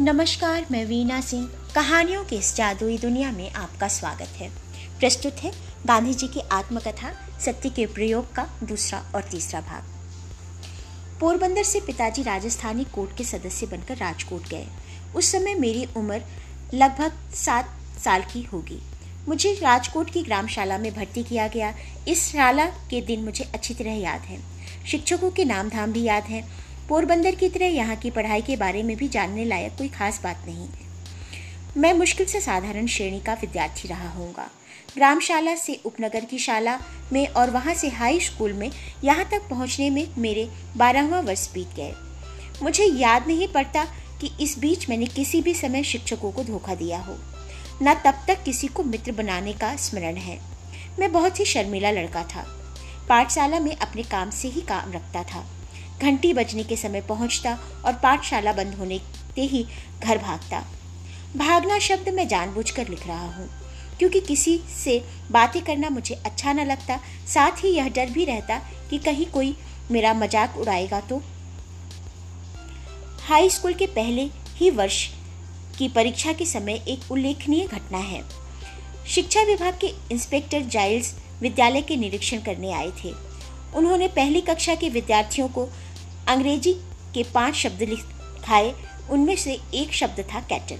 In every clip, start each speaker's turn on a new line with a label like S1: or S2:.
S1: नमस्कार, मैं वीना सिंह। कहानियों की इस जादुई दुनिया में आपका स्वागत है। प्रस्तुत है गांधी जी की आत्मकथा, सत्य के प्रयोग का दूसरा और तीसरा भाग। पोरबंदर से पिताजी राजस्थानी कोर्ट के सदस्य बनकर राजकोट गए। उस समय मेरी उम्र लगभग सात साल की होगी। मुझे राजकोट की ग्रामशाला में भर्ती किया गया। इस शाला के दिन मुझे अच्छी तरह याद है। शिक्षकों के नाम धाम भी याद है। पोरबंदर की तरह यहाँ की पढ़ाई के बारे में भी जानने लायक कोई खास बात नहीं। मैं मुश्किल से साधारण श्रेणी का विद्यार्थी रहा होऊँगा। ग्रामशाला से उपनगर की शाला में और वहाँ से हाई स्कूल में यहाँ तक पहुँचने में मेरे बारहवा वर्ष बीत गए। मुझे याद नहीं पड़ता कि इस बीच मैंने किसी भी समय शिक्षकों को धोखा दिया हो। न तब तक किसी को मित्र बनाने का स्मरण है। मैं बहुत ही शर्मिला लड़का था। पाठशाला में अपने काम से ही काम रखता था। घंटी बजने के समय पहुँचता और पाठशाला बंद होने ते ही घर भागता। भागना शब्द मैं जानबूझकर लिख रहा हूँ, क्योंकि किसी से बातें करना मुझे अच्छा न लगता, साथ ही यह डर भी रहता कि कहीं कोई मेरा मज़ाक उड़ाएगा तो। हाई स्कूल के पहले ही वर्ष की परीक्षा के समय एक उल्लेखनीय घटना है। शिक्षा विभाग के इंस्पेक्टर जाइल्स विद्यालय के निरीक्षण करने आए थे। उन्होंने पहली कक्षा के विद्यार्थियों को अंग्रेज़ी के पाँच शब्द लिखाए, उनमें से एक शब्द था कैटल।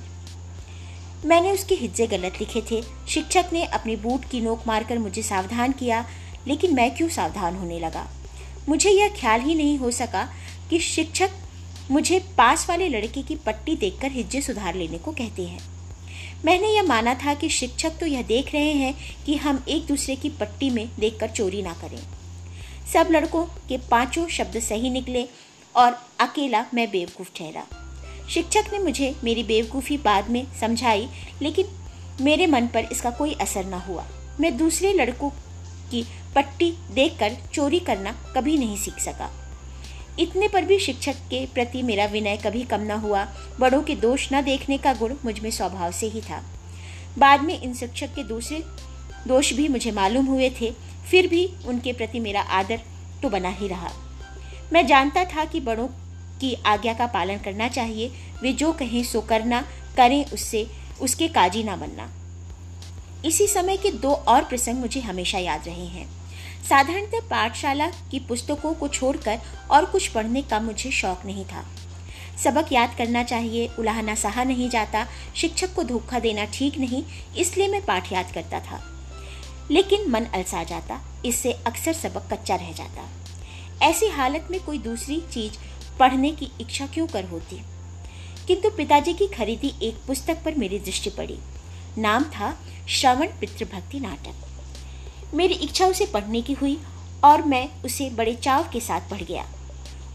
S1: मैंने उसके हिज्जे गलत लिखे थे। शिक्षक ने अपने बूट की नोक मारकर मुझे सावधान किया, लेकिन मैं क्यों सावधान होने लगा? मुझे यह ख्याल ही नहीं हो सका कि शिक्षक मुझे पास वाले लड़के की पट्टी देखकर हिज्जे सुधार लेने को कहते हैं। मैंने यह माना था कि शिक्षक तो यह देख रहे हैं कि हम एक दूसरे की पट्टी में देखकर चोरी ना करें। सब लड़कों के पाँचों शब्द सही निकले और अकेला मैं बेवकूफ़ ठहरा। शिक्षक ने मुझे मेरी बेवकूफ़ी बाद में समझाई, लेकिन मेरे मन पर इसका कोई असर न हुआ। मैं दूसरे लड़कों की पट्टी देखकर चोरी करना कभी नहीं सीख सका। इतने पर भी शिक्षक के प्रति मेरा विनय कभी कम न हुआ। बड़ों के दोष न देखने का गुण मुझमें स्वभाव से ही था। बाद में इन शिक्षक के दूसरे दोष भी मुझे मालूम हुए थे। फिर भी उनके प्रति मेरा आदर तो बना ही रहा। मैं जानता था कि बड़ों की आज्ञा का पालन करना चाहिए। वे जो कहें सो करना, करें उससे, उसके काजी ना बनना। इसी समय के दो और प्रसंग मुझे हमेशा याद रहे हैं। साधारणतः पाठशाला की पुस्तकों को छोड़कर और कुछ पढ़ने का मुझे शौक नहीं था। सबक याद करना चाहिए, उलाहना सहा नहीं जाता, शिक्षक को धोखा देना ठीक नहीं, इसलिए मैं पाठ याद करता था। लेकिन मन अलसा जाता, इससे अक्सर सबक कच्चा रह जाता। ऐसी हालत में कोई दूसरी चीज़ पढ़ने की इच्छा क्यों कर होती? किंतु पिताजी की खरीदी एक पुस्तक पर मेरी दृष्टि पड़ी। नाम था श्रवण पितृभक्ति नाटक। मेरी इच्छा उसे पढ़ने की हुई और मैं उसे बड़े चाव के साथ पढ़ गया।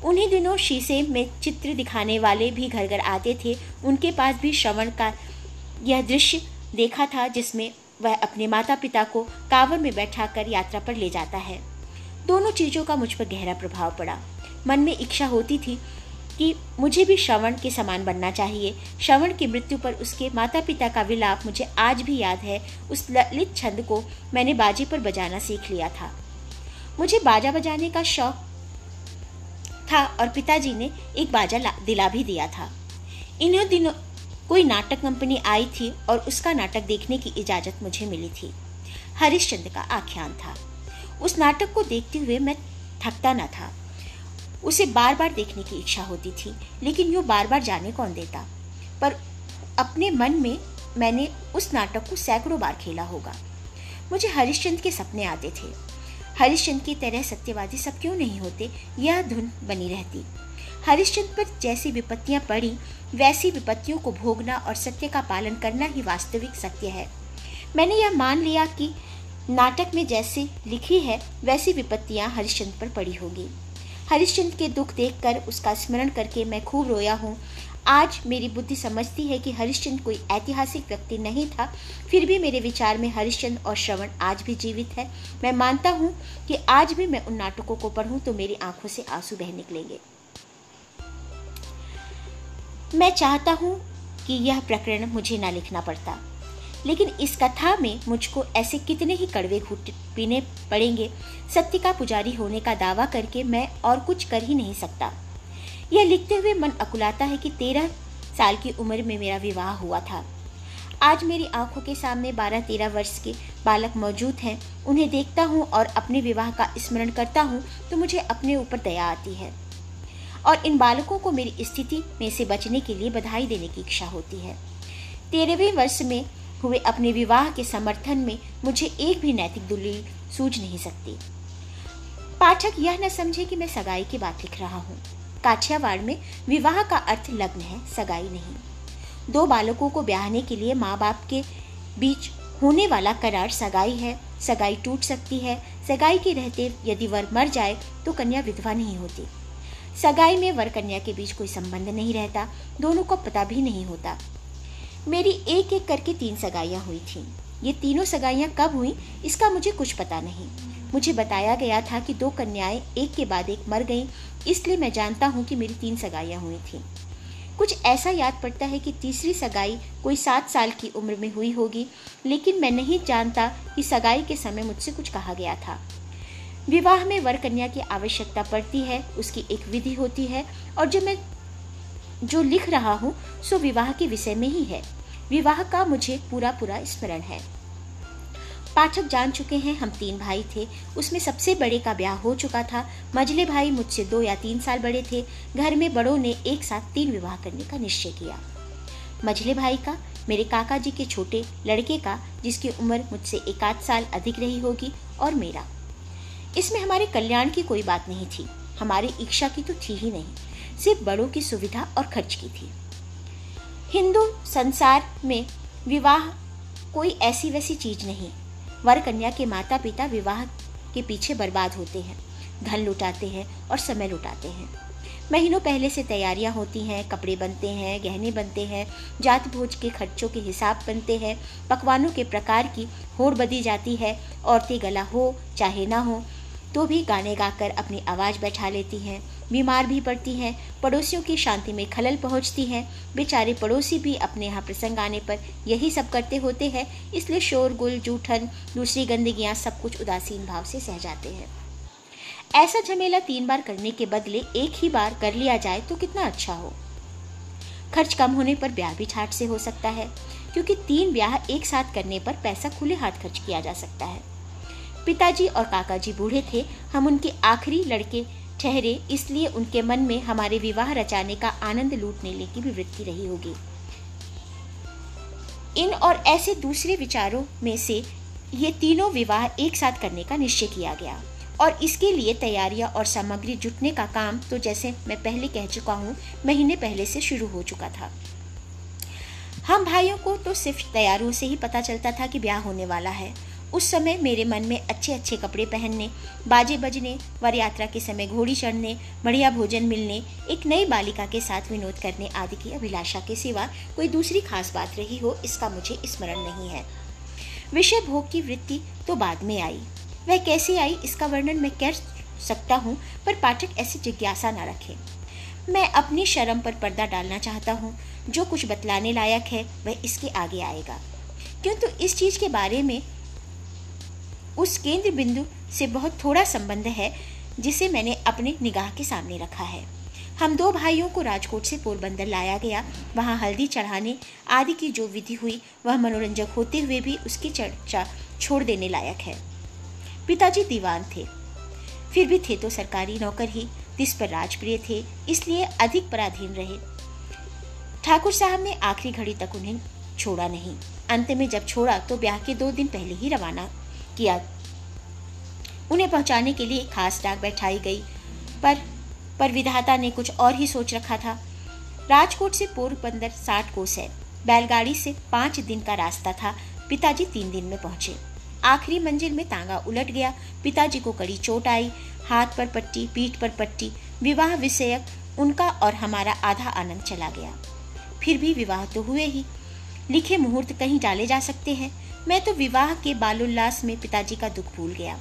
S1: उन्हीं दिनों शीशे में चित्र दिखाने वाले भी घर घर आते थे। उनके पास भी श्रवण का यह दृश्य देखा था जिसमें वह अपने माता पिता को कावर में बैठाकर यात्रा पर ले जाता है। दोनों चीज़ों का मुझ पर गहरा प्रभाव पड़ा। मन में इच्छा होती थी कि मुझे भी श्रवण के समान बनना चाहिए। श्रवण की मृत्यु पर उसके माता पिता का विलाप मुझे आज भी याद है। उस ललित छंद को मैंने बाजे पर बजाना सीख लिया था। मुझे बाजा बजाने का शौक था और पिताजी ने एक बाजा दिला भी दिया था। इन दिनों कोई नाटक कंपनी आई थी और उसका नाटक देखने की इजाज़त मुझे मिली थी। हरिश्चंद्र का आख्यान था। उस नाटक को देखते हुए मैं थकता न था। उसे बार बार देखने की इच्छा होती थी, लेकिन यूँ बार बार जाने कौन देता? पर अपने मन में मैंने उस नाटक को सैकड़ों बार खेला होगा। मुझे हरिश्चंद्र के सपने आते थे। हरिश्चंद्र की तरह सत्यवादी सब क्यों नहीं होते? यह धुन बनी रहती। हरिश्चंद्र पर जैसी विपत्तियाँ पड़ी वैसी विपत्तियों को भोगना और सत्य का पालन करना ही वास्तविक सत्य है। मैंने यह मान लिया कि नाटक में जैसी लिखी है, वैसी विपत्तियाँ हरिश्चंद्र पर पड़ी होगी। हरिश्चंद्र के दुख देखकर उसका स्मरण करके मैं खूब रोया हूँ। आज मेरी बुद्धि समझती है कि हरिश्चंद्र कोई ऐतिहासिक व्यक्ति नहीं था, फिर भी मेरे विचार में हरिश्चंद्र और श्रवण आज भी जीवित है। मैं मानता हूँ कि आज भी मैं उन नाटकों को पढ़ूँ तो मेरी आँखों से आँसू बह निकलेंगे। मैं चाहता हूँ कि यह प्रकरण मुझे ना लिखना पड़ता। लेकिन इस कथा में मुझको ऐसे कितने ही कड़वे घुट पीने पड़ेंगे। सत्य का पुजारी होने का दावा करके मैं और कुछ कर ही नहीं सकता। यह लिखते हुए मन अकुलाता है कि तेरह साल की उम्र में मेरा विवाह हुआ था। आज मेरी आँखों के सामने बारह तेरह वर्ष के बालक मौजूद हैं। उन्हें देखता हूँ और अपने विवाह का स्मरण करता हूँ तो मुझे अपने ऊपर दया आती है। और इन बालकों को मेरी स्थिति में से बचने के लिए बधाई देने की इच्छा होती है। तेरहवें वर्ष में हुए अपने विवाह के समर्थन में मुझे एक भी नैतिक दलील सूझ नहीं सकती। पाठक यह न समझे कि मैं सगाई की बात लिख रहा हूँ। काठियावाड़ में विवाह का अर्थ लग्न है, सगाई नहीं। दो बालकों को ब्याहने के लिए माँ बाप के बीच होने वाला करार सगाई है, सगाई टूट सकती है, सगाई के रहते यदि वर मर जाए तो कन्या विधवा नहीं होती। सगाई में वर कन्या के बीच कोई संबंध नहीं रहता, दोनों को पता भी नहीं होता। मेरी एक एक करके तीन सगाइयाँ हुई थीं। ये तीनों सगाइयाँ कब हुई, इसका मुझे कुछ पता नहीं। मुझे बताया गया था कि दो कन्याएँ एक के बाद एक मर गईं, इसलिए मैं जानता हूँ कि मेरी तीन सगाइयाँ हुई थीं। कुछ ऐसा याद पड़ता है कि तीसरी सगाई कोई सात साल की उम्र में हुई होगी, लेकिन मैं नहीं जानता कि सगाई के समय मुझसे कुछ कहा गया था। विवाह में वर कन्या की आवश्यकता पड़ती है, उसकी एक विधि होती है, और जो मैं जो लिख रहा हूँ, सो विवाह के विषय में ही है। विवाह का मुझे पूरा पूरा स्मरण है। पाठक जान चुके हैं, हम तीन भाई थे। उसमें सबसे बड़े का ब्याह हो चुका था। मझले भाई मुझसे दो या तीन साल बड़े थे। घर में बड़ों ने एक साथ तीन विवाह करने का निश्चय किया। मझले भाई का, मेरे काका जी के छोटे लड़के का, जिसकी उम्र मुझसे एक आध साल अधिक रही होगी, और मेरा। इसमें हमारे कल्याण की कोई बात नहीं थी। हमारी इच्छा की तो थी ही नहीं। सिर्फ़ बड़ों की सुविधा और खर्च की थी। हिंदू संसार में विवाह कोई ऐसी वैसी चीज़ नहीं। वर कन्या के माता पिता विवाह के पीछे बर्बाद होते हैं। धन लुटाते हैं और समय लुटाते हैं। महीनों पहले से तैयारियाँ होती हैं, कपड़े बनते हैं, गहने बनते हैं जात भोज के खर्चों के हिसाब बनते हैं, पकवानों के प्रकार की होड़ बदी जाती है, औरतें गला हो, चाहे ना हो तो भी गाने गाकर अपनी आवाज़ बैठा लेती हैं। बीमार भी पड़ती हैं। पड़ोसियों की शांति में खलल पहुँचती हैं। बेचारे पड़ोसी भी अपने यहाँ प्रसंग आने पर यही सब करते होते हैं, इसलिए शोर, गुल, जूठन, दूसरी गंदगियाँ सब कुछ उदासीन भाव से सह जाते हैं। ऐसा झमेला तीन बार करने के बदले एक ही बार कर लिया जाए तो कितना अच्छा हो। खर्च कम होने पर ब्याह भी ठाट से हो सकता है, क्योंकि तीन ब्याह एक साथ करने पर पैसा खुले हाथ खर्च किया जा सकता है। पिताजी और काका जी बूढ़े थे। हम उनके आखिरी लड़के ठहरे, इसलिए उनके मन में हमारे विवाह रचाने का आनंद लूट लेने की वृत्ति रही होगी। इन और ऐसे दूसरे विचारों में से ये तीनों विवाह एक साथ करने का निश्चय किया गया। और इसके लिए तैयारियाँ और सामग्री जुटने का काम तो जैसे मैं पहले कह चुका हूँ, महीने पहले से शुरू हो चुका था। हम भाइयों को तो सिर्फ़ तैयारियों से ही पता चलता था कि ब्याह होने वाला है। उस समय मेरे मन में अच्छे अच्छे कपड़े पहनने बाजे बजने वर यात्रा के समय घोड़ी चढ़ने, बढ़िया भोजन मिलने, एक नई बालिका के साथ विनोद करने आदि की अभिलाषा के सिवा कोई दूसरी खास बात रही हो, इसका मुझे स्मरण नहीं है। विषय भोग की वृत्ति तो बाद में आई। वह कैसे आई, इसका वर्णन मैं कर सकता हूँ, पर पाठक ऐसी जिज्ञासा न रखे। मैं अपनी शर्म पर पर्दा डालना चाहता हूँ, जो कुछ बतलाने लायक है, वह इसके आगे आएगा। क्यों तो इस चीज़ के बारे में उस केंद्र बिंदु से बहुत थोड़ा संबंध है, जिसे मैंने अपने निगाह के सामने रखा है। हम दो भाइयों को राजकोट से पोरबंदर लाया गया। वहाँ हल्दी चढ़ाने आदि की जो विधि हुई, वह मनोरंजक होते हुए भी उसकी चर्चा छोड़ देने लायक है। पिताजी दीवान थे। फिर भी थे तो सरकारी नौकर ही, जिस पर राजप्रिय थे, इसलिए अधिक पराधीन रहे। ठाकुर साहब ने आखिरी घड़ी तक उन्हें छोड़ा नहीं। अंत में जब छोड़ा तो ब्याह के दो दिन पहले ही रवाना किया। उन्हें पहुँचाने के लिए खास डाक बैठाई गई, पर पर विधाता ने कुछ और ही सोच रखा था। राजकोट से पोरबंदर साठ कोस है। बैलगाड़ी से पाँच दिन का रास्ता था। पिताजी तीन दिन में पहुँचे। आखिरी मंजिल में तांगा उलट गया। पिताजी को कड़ी चोट आई। हाथ पर पट्टी, पीठ पर पट्टी, विवाह विषयक उनका और हमारा आधा आनंद चला गया। फिर भी विवाह तो हुए ही। लिखे मुहूर्त कहीं डाले जा सकते हैं। मैं तो विवाह के बालोल्लास में पिताजी का दुख भूल गया।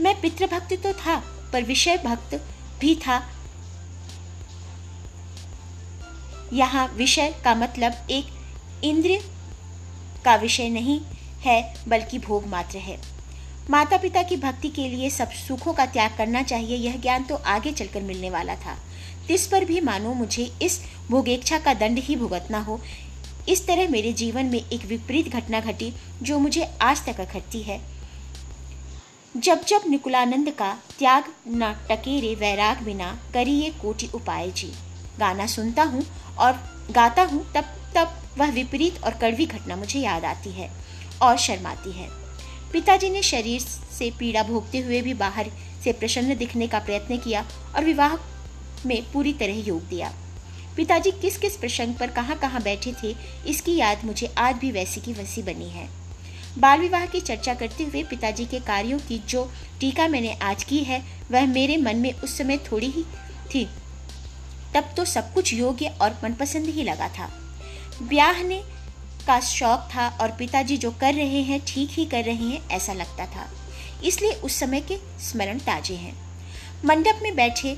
S1: मैं पितृभक्त तो था, पर विषय भक्त भी था। यहाँ विषय का मतलब एक इंद्र का विषय नहीं है, बल्कि भोग मात्र है। माता पिता की भक्ति के लिए सब सुखों का त्याग करना चाहिए, यह ज्ञान तो आगे चलकर मिलने वाला था। तिस पर भी मानो मुझे इस भोगेच्छा का दंड ही भुगतना हो इस तरह मेरे जीवन में एक विपरीत घटना घटी जो मुझे आज तक अखटती है। जब जब निकुलानंद का त्याग न टकेरे वैराग बिना करिए कोटि उपाय जी। गाना सुनता हूँ और गाता हूँ तब तब वह विपरीत और कड़वी घटना मुझे याद आती है और शर्माती है। पिताजी ने शरीर से पीड़ा भोगते हुए भी बाहर से प्रसन्न दिखने का प्रयत्न किया और विवाह में पूरी तरह योग दिया। पिताजी किस किस प्रसंग पर कहाँ कहाँ बैठे थे, इसकी याद मुझे आज भी वैसी की वैसी बनी है। बाल विवाह की चर्चा करते हुए पिताजी के कार्यों की जो टीका मैंने आज की है, वह मेरे मन में उस समय थोड़ी ही थी। तब तो सब कुछ योग्य और मनपसंद ही लगा था। ब्याह ने का शौक था और पिताजी जो कर रहे हैं, ठीक ही कर रहे हैं, ऐसा लगता था। इसलिए उस समय के स्मरण ताजे हैं। मंडप में बैठे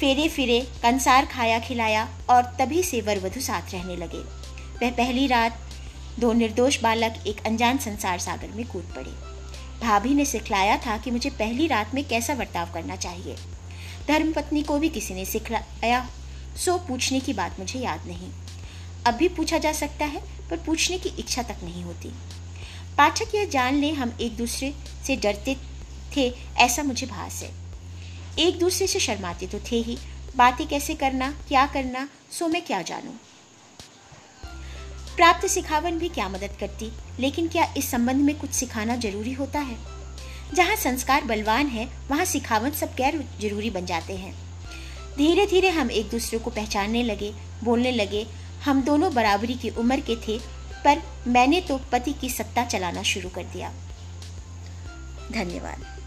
S1: फेरे फिरे कंसार खाया खिलाया और तभी से वर वधु साथ रहने लगे। वह पहली रात दो निर्दोष बालक एक अनजान संसार सागर में कूद पड़े। भाभी ने सिखलाया था कि मुझे पहली रात में कैसा बर्ताव करना चाहिए। धर्मपत्नी को भी किसी ने सिखलाया, सो पूछने की बात मुझे याद नहीं। अब भी पूछा जा सकता है, पर पूछने की इच्छा तक नहीं होती। पाठक यह जान ले हम एक दूसरे से डरते थे, ऐसा मुझे भास है। एक दूसरे से शर्माते तो थे ही। बातें कैसे करना, क्या करना, सो मैं क्या जानूं? प्राप्त सिखावन भी क्या मदद करती? लेकिन क्या इस संबंध में कुछ सिखाना ज़रूरी होता है? जहाँ संस्कार बलवान है, वहाँ सिखावन सब गैर ज़रूरी बन जाते हैं। धीरे धीरे हम एक दूसरे को पहचानने लगे, बोलने लगे, हम दोनों बराबरी की उम्र के थे, पर मैंने तो पति की सत्ता चलाना शुरू कर दिया। धन्यवाद।